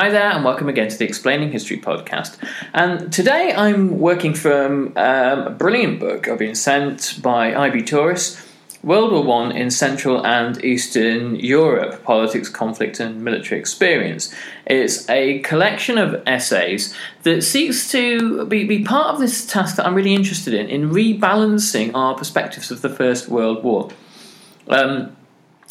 Hi there, and welcome again to the Explaining History podcast. And today I'm working from um, a brilliant book I've been sent by IB Tauris World War One in Central and Eastern Europe Politics, Conflict, and Military Experience. It's a collection of essays that seeks to be, be part of this task that I'm really interested in, in rebalancing our perspectives of the First World War. Um,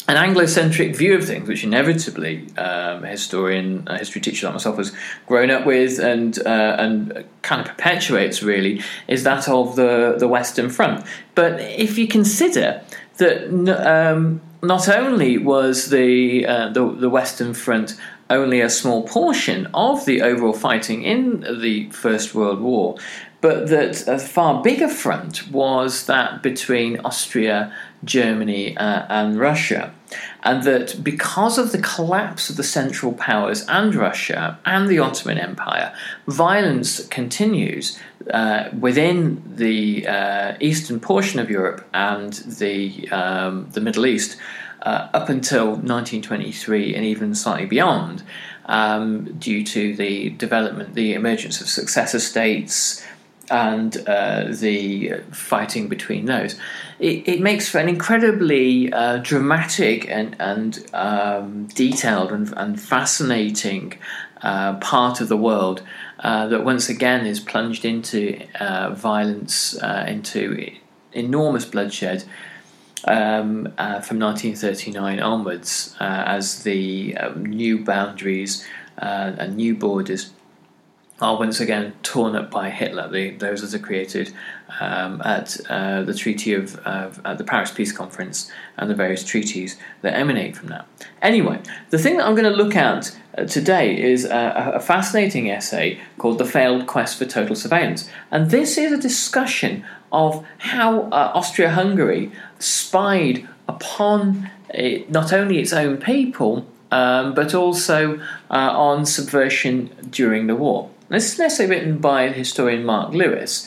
an Anglo-centric view of things, which inevitably um, a historian, a history teacher like myself has grown up with, and uh, and kind of perpetuates really, is that of the the Western Front. But if you consider that um, not only was the, uh, the the Western Front only a small portion of the overall fighting in the First World War, but that a far bigger front was that between Austria, Germany, uh, and Russia. And that because of the collapse of the Central Powers and Russia and the Ottoman Empire, violence continues uh, within the uh, eastern portion of Europe and the, um, the Middle East uh, up until 1923 and even slightly beyond. Um, due to the development, the emergence of successor states, and uh, the fighting between those. It, it makes for an incredibly uh, dramatic and, and um, detailed and, and fascinating uh, part of the world uh, that once again is plunged into uh, violence, uh, into enormous bloodshed. Um, from 1939 onwards, as the um, new boundaries and new borders are once again torn up by Hitler. The, those that are created um, at uh, the Treaty of at the Paris Peace Conference and the various treaties that emanate from that. Anyway, the thing that I'm going to look at uh, today is a, a, fascinating essay called "The Failed Quest for Total Surveillance," and this is a discussion of how uh, Austria-Hungary spied upon it, not only its own people. Um, but also uh, on subversion during the war. This is an essay written by historian Mark Lewis,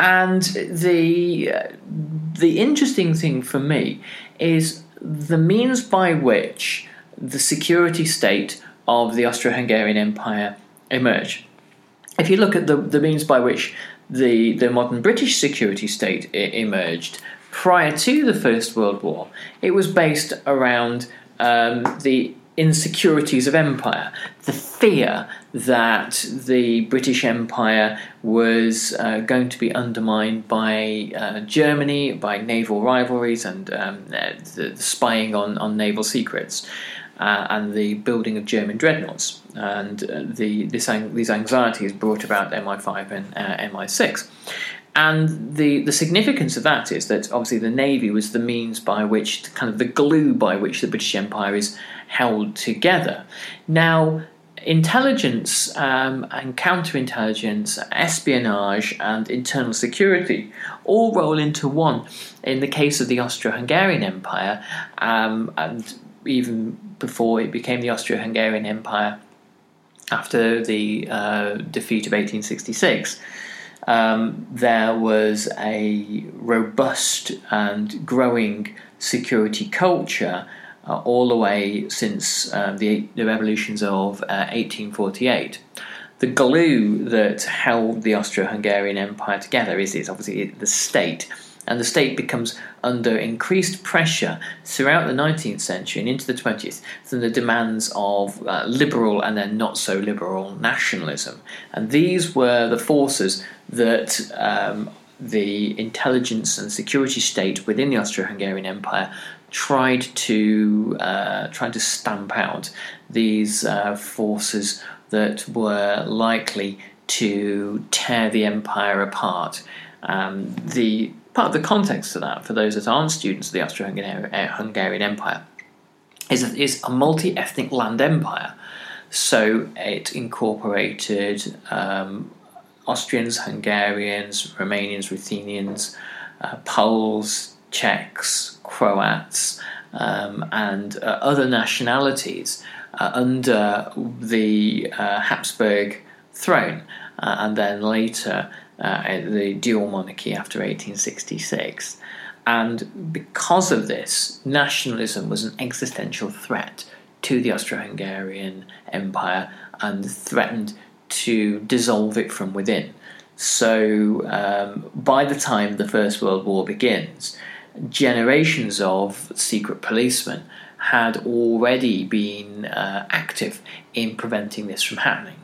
and the the interesting thing for me is the means by which the security state of the Austro-Hungarian Empire emerged. If you look at the, the means by which the, the modern British security state emerged prior to the First World War, it was based around um, the insecurities of empire, the fear that the British Empire was uh, going to be undermined by uh, Germany, by naval rivalries and um, the, the, spying on, on naval secrets. Uh, and the building of German dreadnoughts, and uh, the, this, these anxieties brought about MI5 and uh, MI6. And the, the significance of that is that obviously the navy was the means by which, kind of the glue by which the British Empire is held together. Now, intelligence um, and counterintelligence, espionage, and internal security all roll into one. In the case of the Austro Hungarian Empire, um, and even before it became the Austro Hungarian Empire after the uh, defeat of 1866. Um, there was a robust and growing security culture uh, all the way since um, the, the, revolutions of uh, 1848. The glue that held the Austro Hungarian Empire together is, is obviously the state and the state becomes under increased pressure throughout the 19th century and into the 20th from the demands of uh, liberal and then not so liberal nationalism. And these were the forces that um, the intelligence and security state within the Austro-Hungarian Empire tried to uh, tried to stamp out these uh, forces that were likely to tear the empire apart. Um, the part of the context to that, for those that aren't students of the Austro-Hungarian Empire, is a, is a multi-ethnic land empire. So it incorporated um, Austrians, Hungarians, Romanians, Ruthenians, uh, Poles, Czechs, Croats, um, and uh, other nationalities uh, under the uh, Habsburg throne, uh, and then later uh, the dual monarchy after 1866. And because of this, nationalism was an existential threat to the Austro Hungarian Empire and threatened to dissolve it from within. So, um, by the time the First World War begins, generations of secret policemen had already been uh, active in preventing this from happening.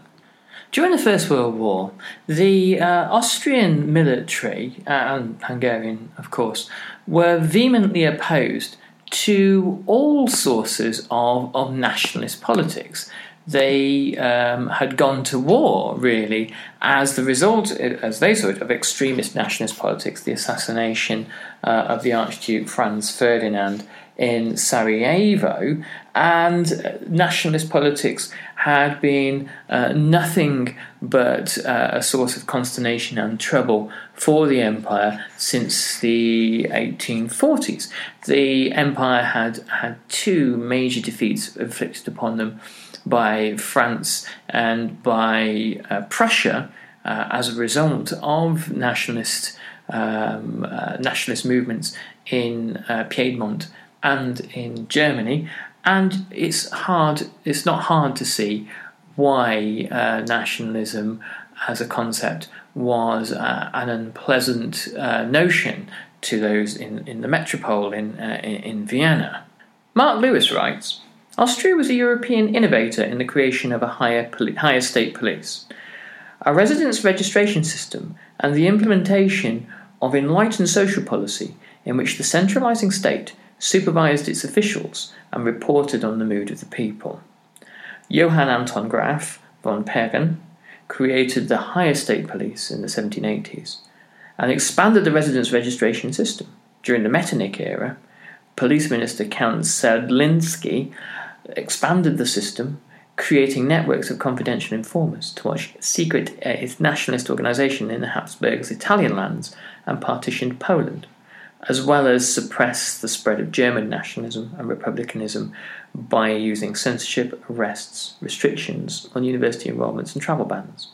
During the First World War, the uh, Austrian military, uh, and Hungarian, of course, were vehemently opposed to all sources of, of nationalist politics. They um, had gone to war, really, as the result, as they saw it, of extremist nationalist politics, the assassination uh, of the Archduke Franz Ferdinand in Sarajevo, and nationalist politics had been uh, nothing but uh, a source of consternation and trouble for the empire since the 1840s. The empire had had two major defeats inflicted upon them by France and by uh, Prussia uh, as a result of nationalist um, uh, nationalist movements in uh, Piedmont and in Germany. And it's hard, it's not hard to see why uh, nationalism as a concept was an unpleasant notion to those in, in the metropole in, in, in Vienna. Mark Lewis writes Austria was a European innovator in the creation of a higher, poli- higher state police. A residence registration system and the implementation of enlightened social policy in which the centralizing state supervised its officials, and reported on the mood of the people. Johann Anton Graf von Pergen created the higher state police in the 1780s and expanded the residence registration system. During the Metternich era, Police Minister Count Sedlnitzky expanded the system, creating networks of confidential informers to watch secret uh, nationalist organization in the Habsburgs' Italian lands and partitioned Poland as well as suppress the spread of German nationalism and republicanism by using censorship, arrests, restrictions on university enrolments, and travel bans.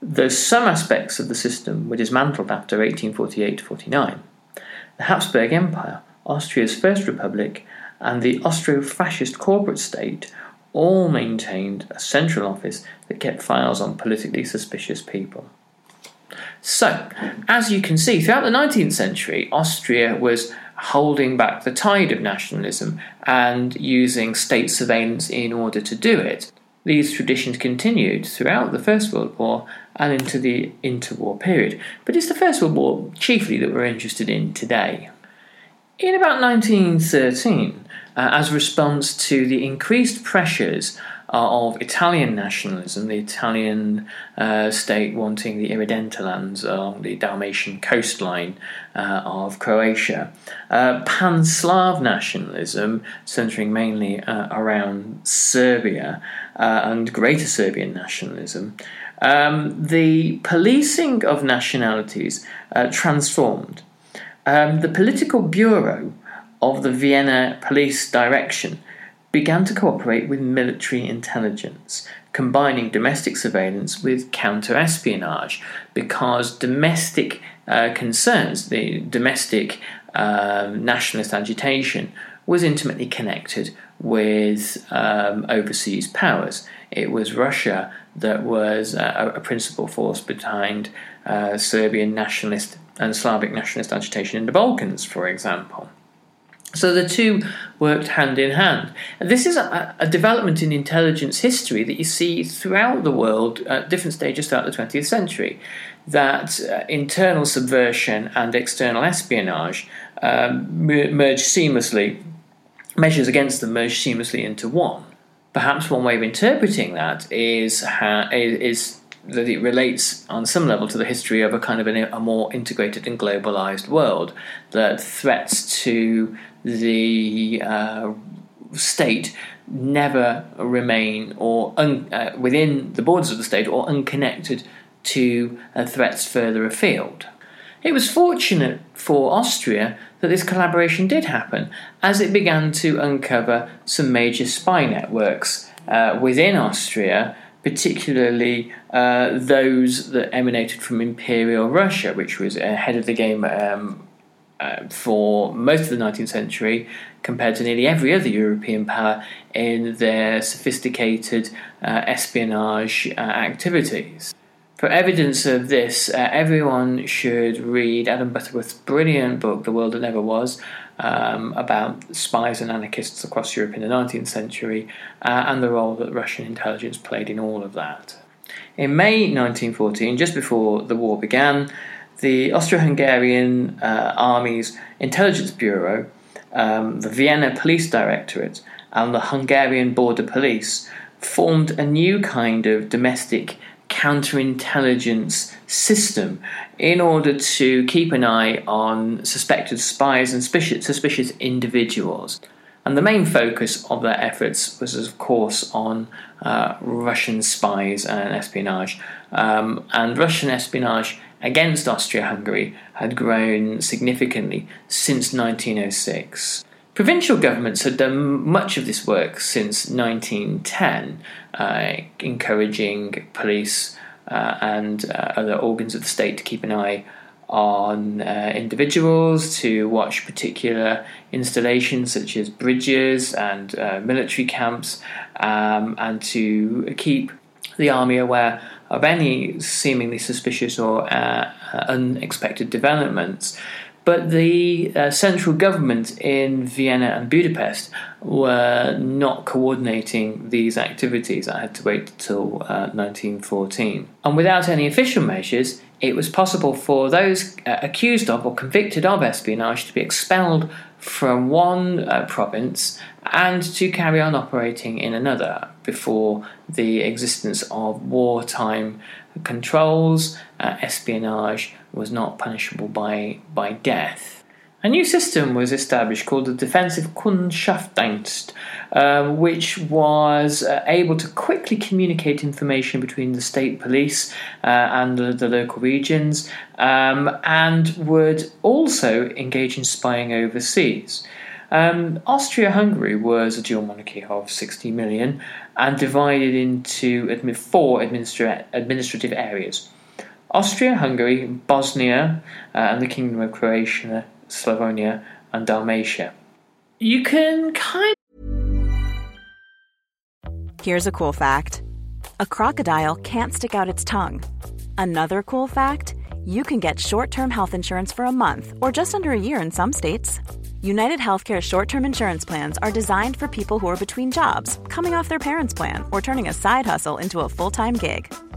Though some aspects of the system were dismantled after 1848 49, the Habsburg Empire, Austria's first republic, and the Austro fascist corporate state all maintained a central office that kept files on politically suspicious people. So, as you can see, throughout the 19th century, Austria was holding back the tide of nationalism and using state surveillance in order to do it. These traditions continued throughout the First World War and into the interwar period, but it's the First World War chiefly that we're interested in today. In about 1913, uh, as a response to the increased pressures of Italian nationalism, the Italian uh, state wanting the Irredenta lands along the Dalmatian coastline uh, of Croatia, uh, Pan Slav nationalism, centering mainly uh, around Serbia, uh, and Greater Serbian nationalism. Um, the policing of nationalities uh, transformed. Um, the political bureau of the Vienna Police Direction began to cooperate with military intelligence, combining domestic surveillance with counter espionage because domestic uh, concerns, the domestic um, nationalist agitation, was intimately connected with um, overseas powers. It was Russia that was uh, a principal force behind uh, Serbian nationalist and Slavic nationalist agitation in the Balkans, for example. So the two worked hand in hand. And this is a, a, development in intelligence history that you see throughout the world at different stages throughout the 20th century. That uh, internal subversion and external espionage um, merge seamlessly, measures against them merge seamlessly into one. Perhaps one way of interpreting that is, ha- is that it relates on some level to the history of a kind of a, a more integrated and globalized world. That threats to the uh, state never remain or un, uh, within the borders of the state or unconnected to uh, threats further afield. It was fortunate for Austria that this collaboration did happen, as it began to uncover some major spy networks uh, within Austria, particularly uh, those that emanated from Imperial Russia, which was ahead of the game um, uh, for most of the 19th century compared to nearly every other European power in their sophisticated uh, espionage uh, activities. For evidence of this, uh, everyone should read Adam Butterworth's brilliant book, The World That Never Was, um, about spies and anarchists across Europe in the 19th century uh, and the role that Russian intelligence played in all of that. In May 1914, just before the war began, the Austro Hungarian uh, Army's Intelligence Bureau, um, the Vienna Police Directorate, and the Hungarian Border Police formed a new kind of domestic counterintelligence system in order to keep an eye on suspected spies and suspicious, individuals. And the main focus of their efforts was, of course, on uh, Russian spies and espionage. Um, and Russian espionage against Austria Hungary had grown significantly since 1906. Provincial governments had done much of this work since 1910, uh, encouraging police uh, and uh, other organs of the state to keep an eye on uh, individuals, to watch particular installations such as bridges and uh, military camps, um, and to keep the army aware of any seemingly suspicious or uh, unexpected developments. But the uh, central government in Vienna and Budapest were not coordinating these activities. I had to wait until uh, 1914. And without any official measures, it was possible for those uh, accused of or convicted of espionage to be expelled from one uh, province and to carry on operating in another before the existence of wartime controls, uh, espionage was not punishable by, by death. A new system was established called the Defensive Kundschaftsdienst, uh, which was uh, able to quickly communicate information between the state police uh, and the, the, local regions, um, and would also engage in spying overseas. Um, Austria Hungary was a dual monarchy of 60 million and divided into four administra- administrative areas Austria Hungary, Bosnia, uh, and the Kingdom of Croatia, Slavonia, and Dalmatia. You can kind Here's a cool fact a crocodile can't stick out its tongue. Another cool fact you can get short term health insurance for a month or just under a year in some states. United Healthcare short term insurance plans are designed for people who are between jobs, coming off their parents' plan, or turning a side hustle into a full time gig.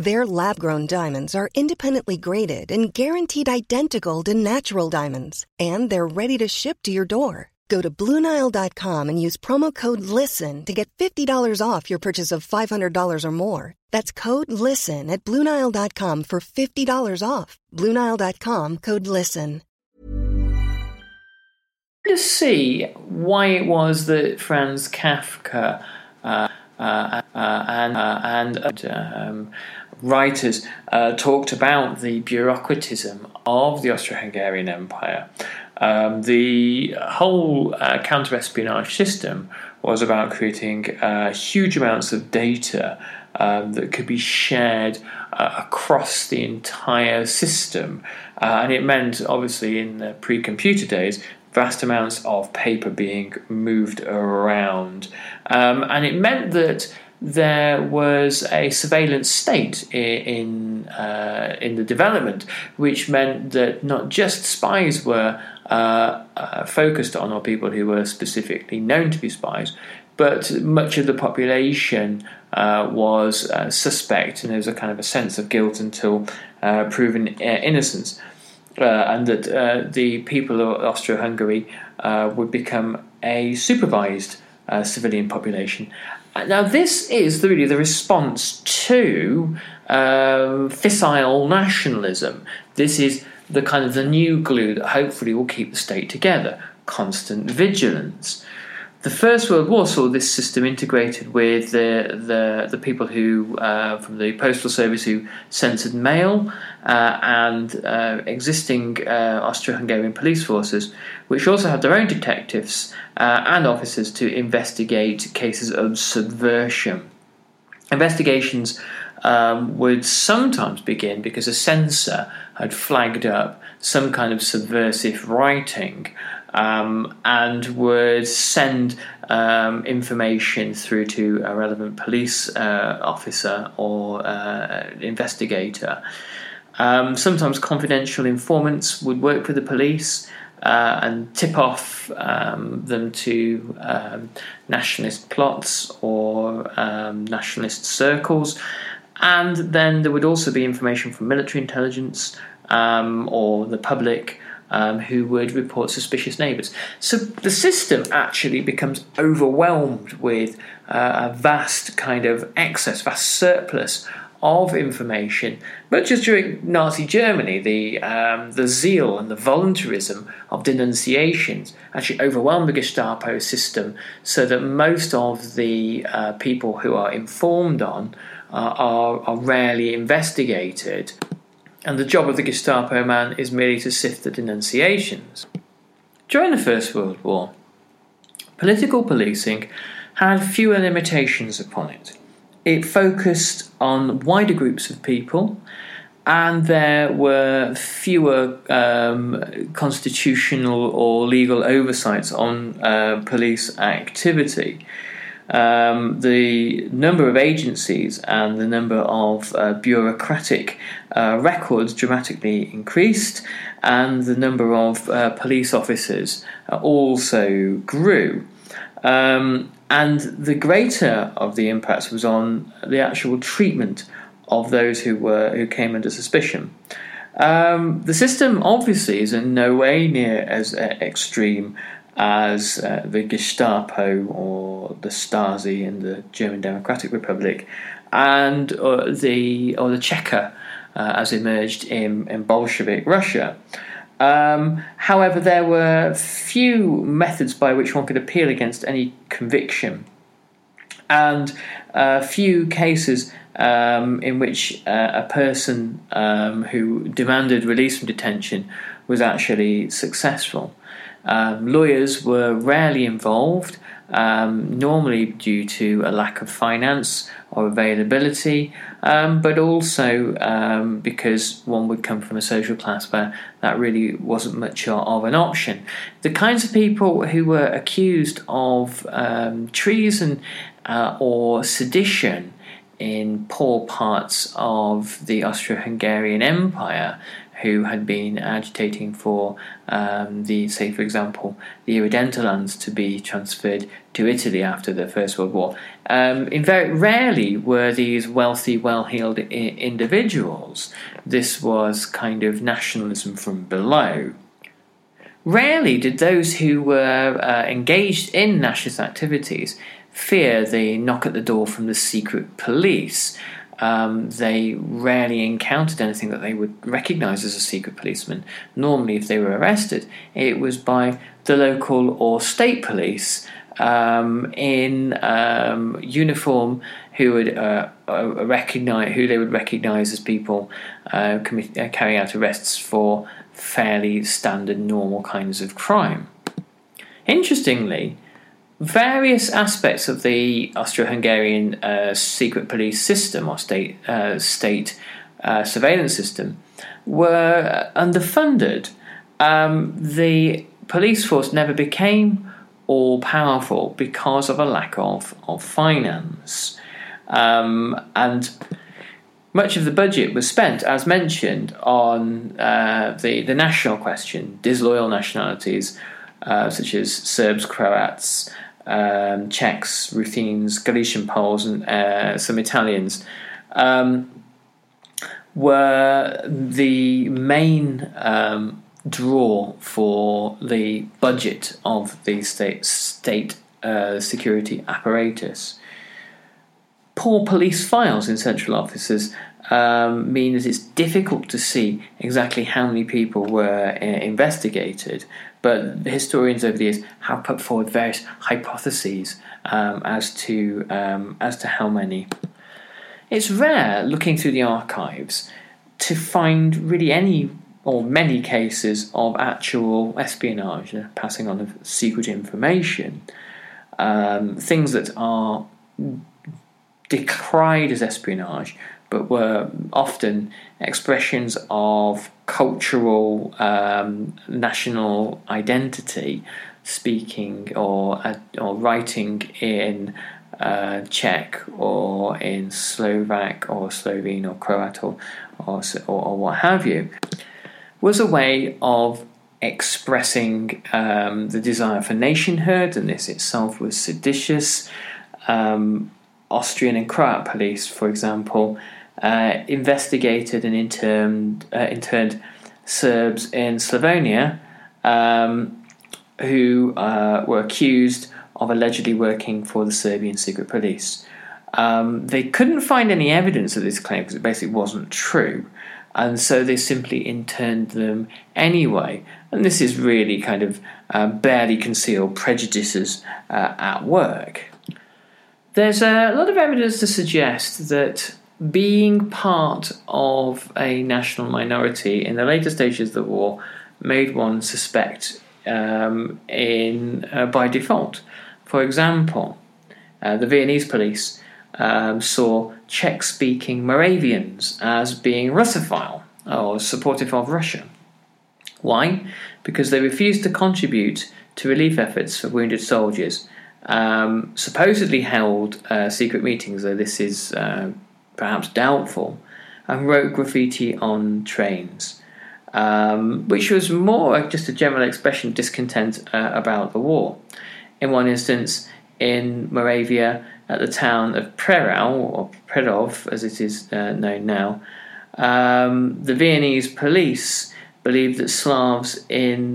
Their lab-grown diamonds are independently graded and guaranteed identical to natural diamonds, and they're ready to ship to your door. Go to BlueNile.com and use promo code LISTEN to get $50 off your purchase of $500 or more. That's code LISTEN at BlueNile.com for $50 off. BlueNile.com code LISTEN. To see why it was that Franz Kafka uh, uh, uh, and, uh, and um, writers uh, talked about the bureaucratism of the Austro Hungarian Empire. Um, the whole uh, counter espionage system was about creating uh, huge amounts of data um, that could be shared uh, across the entire system. Uh, and it meant, obviously, in the pre computer days, vast amounts of paper being moved around. Um, and it meant that there was a surveillance state in uh, in the development, which meant that not just spies were uh, uh, focused on, or people who were specifically known to be spies, but much of the population uh, was uh, suspect, and there was a kind of a sense of guilt until uh, proven innocence, and that the people of Austro-Hungary would become a supervised civilian population. Now, this is really the response to uh, fissile nationalism. This is the kind of the new glue that hopefully will keep the state together. Constant vigilance. The First World War saw this system integrated with the the, the people who uh, from the postal service who censored mail uh, and uh, existing uh, Austro-Hungarian police forces, which also had their own detectives uh, and officers to investigate cases of subversion. Investigations um, would sometimes begin because a censor had flagged up some kind of subversive writing um, and would send um, information through to a relevant police uh, officer or uh, investigator. Um, sometimes confidential informants would work for the police uh, and tip off um, them to um, nationalist plots or um, nationalist circles. And then there would also be information from military intelligence um, or the public um, who would report suspicious neighbours. So the system actually becomes overwhelmed with uh, a vast kind of excess, vast surplus of information. But just during Nazi Germany, the um, the zeal and the voluntarism of denunciations actually overwhelmed the Gestapo system, so that most of the uh, people who are informed on uh, are, are rarely investigated and the job of the Gestapo man is merely to sift the denunciations. During the First World War, political policing had fewer limitations upon it. It focused on wider groups of people, and there were fewer um, constitutional or legal oversights on uh, police activity um, the number of agencies and the number of uh, bureaucratic uh, records dramatically increased, and the number of uh, police officers uh, also grew. Um, and the greater of the impacts was on the actual treatment of those who were who came under suspicion. Um, the system obviously is in no way near as uh, extreme as uh, the Gestapo or the Stasi in the German Democratic Republic, and uh, the or the Cheka uh, as emerged in, in Bolshevik Russia. Um, however, there were few methods by which one could appeal against any conviction. and a few cases um, in which uh, a person um, who demanded release from detention was actually successful. Um, lawyers were rarely involved, um, normally due to a lack of finance or availability, um, but also um, because one would come from a social class where that really wasn't much of an option. The kinds of people who were accused of um, treason uh, or sedition in poor parts of the Austro Hungarian Empire who had been agitating for um, the, say, for example, the Irredenta lands to be transferred to Italy after the First World War. Um, in very rarely were these wealthy, well-heeled I- individuals. This was kind of nationalism from below. Rarely did those who were uh, engaged in nationalist activities fear the knock at the door from the secret police. Um, they rarely encountered anything that they would recognize as a secret policeman. Normally, if they were arrested, it was by the local or state police um, in um, uniform who would uh, uh, recognize who they would recognize as people uh, uh, carrying out arrests for fairly standard, normal kinds of crime. Interestingly, various aspects of the Austro-Hungarian uh, secret police system or state uh, state uh, surveillance system were underfunded. Um, the police force never became all powerful because of a lack of, of finance. Um, and much of the budget was spent, as mentioned, on uh, the, the national question, disloyal nationalities uh, such as Serbs, Croats, um, Czechs, Ruthenes, Galician Poles, and uh, some Italians. Um, were the main um, draw for the budget of the state state uh, security apparatus. Poor police files in central offices um, mean that it's difficult to see exactly how many people were uh, investigated, but historians over the years have put forward various hypotheses um, as to um, as to how many. It's rare looking through the archives to find really any or many cases of actual espionage, passing on of secret information, um, things that are decried as espionage, but were often expressions of cultural um, national identity, speaking or uh, or writing in uh, Czech or in Slovak or Slovene or Croat or, or, or what have you, was a way of expressing um, the desire for nationhood, and this itself was seditious. Um, Austrian and Croat police, for example, uh, investigated and interned, uh, interned Serbs in Slavonia um, who uh, were accused of allegedly working for the Serbian secret police. Um, they couldn't find any evidence of this claim because it basically wasn't true, and so they simply interned them anyway. And this is really kind of uh, barely concealed prejudices uh, at work. There's a lot of evidence to suggest that being part of a national minority in the later stages of the war made one suspect um, in uh, by default. For example, uh, the Viennese police um, saw Czech-speaking Moravians as being Russophile or supportive of Russia. Why? Because they refused to contribute to relief efforts for wounded soldiers. Um, supposedly held uh, secret meetings, though this is uh, perhaps doubtful, and wrote graffiti on trains, um, which was more just a general expression of discontent uh, about the war. In one instance, in Moravia, at the town of Prerau, or Prerov as it is uh, known now, um, the Viennese police believed that Slavs in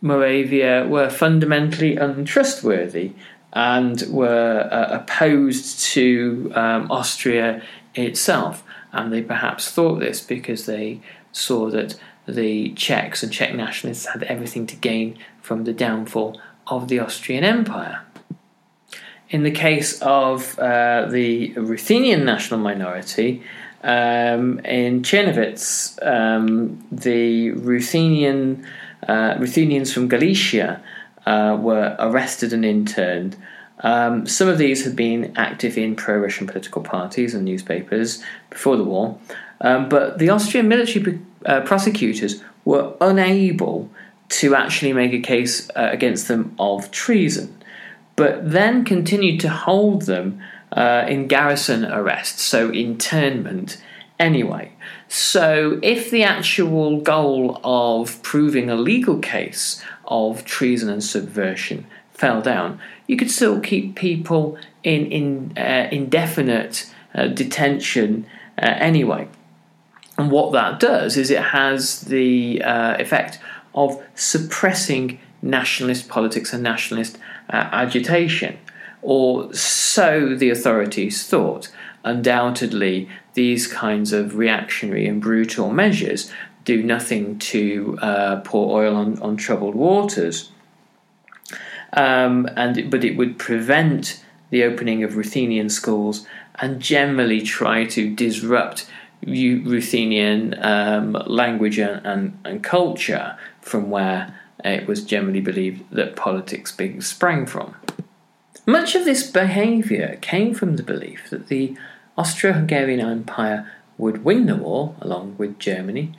Moravia were fundamentally untrustworthy and were uh, opposed to um, Austria itself. And they perhaps thought this because they saw that the Czechs and Czech nationalists had everything to gain from the downfall of the Austrian Empire. in the case of uh, the Ruthenian national minority, um, in Czernowitz, um, the Ruthenian, uh, Ruthenians from Galicia uh, were arrested and interned. Um, some of these had been active in pro Russian political parties and newspapers before the war, um, but the Austrian military uh, prosecutors were unable to actually make a case uh, against them of treason, but then continued to hold them uh, in garrison arrest, so internment anyway. So, if the actual goal of proving a legal case of treason and subversion fell down, you could still keep people in, in uh, indefinite uh, detention uh, anyway. And what that does is it has the uh, effect of suppressing nationalist politics and nationalist uh, agitation or so the authorities thought. Undoubtedly, these kinds of reactionary and brutal measures do nothing to pour oil on, on troubled waters. Um, and but it would prevent the opening of Ruthenian schools and generally try to disrupt Ruthenian um, language and, and, and, culture from where it was generally believed that politics being sprang from. Much of this behaviour came from the belief that the Austro Hungarian Empire would win the war along with Germany,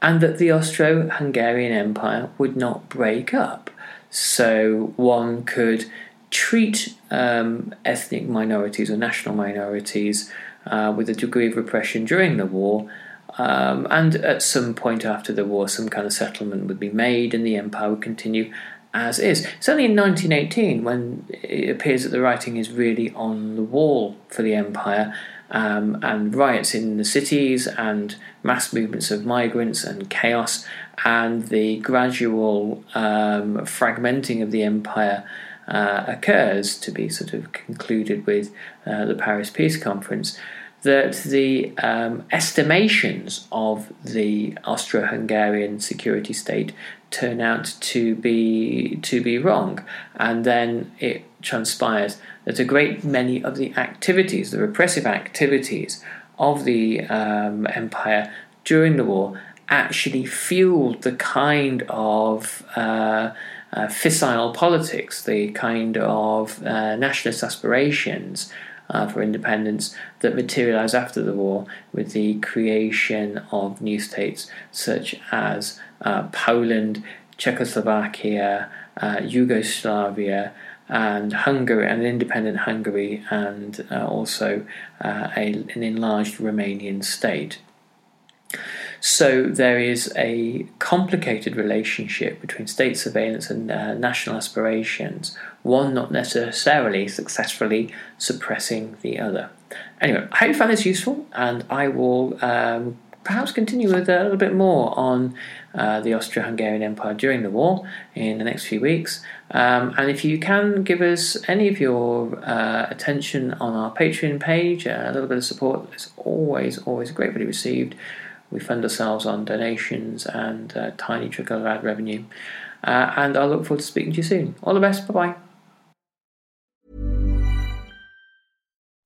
and that the Austro Hungarian Empire would not break up. So one could treat um, ethnic minorities or national minorities uh, with a degree of repression during the war. Um, and at some point after the war, some kind of settlement would be made, and the empire would continue as is. Only in 1918 when it appears that the writing is really on the wall for the empire, um, and riots in the cities, and mass movements of migrants, and chaos, and the gradual um, fragmenting of the empire. Uh, occurs to be sort of concluded with uh, the Paris Peace Conference that the um, estimations of the Austro-Hungarian security state turn out to be to be wrong, and then it transpires that a great many of the activities, the repressive activities of the um, empire during the war, actually fueled the kind of uh, uh, fissile politics, the kind of uh, nationalist aspirations uh, for independence that materialized after the war with the creation of new states such as uh, Poland, Czechoslovakia, uh, Yugoslavia, and Hungary, an independent Hungary, and also a, an enlarged Romanian state. So there is a complicated relationship between state surveillance and uh, national aspirations, one not necessarily successfully suppressing the other. Anyway, I hope you found this useful, and I will um, perhaps continue with a little bit more on uh, the Austro Hungarian Empire during the war in the next few weeks. Um, and if you can give us any of your uh, attention on our Patreon page, uh, a little bit of support is always, always gratefully received. We fund ourselves on donations and uh, tiny trickle of ad revenue. Uh, and I look forward to speaking to you soon. All the best. Bye bye.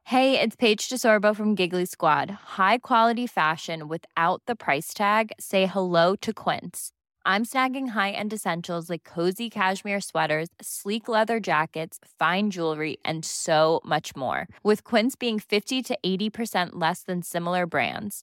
Hey, it's Paige DeSorbo from Giggly Squad. High quality fashion without the price tag? Say hello to Quince. I'm snagging high end essentials like cozy cashmere sweaters, sleek leather jackets, fine jewelry, and so much more. With Quince being 50 to 80% less than similar brands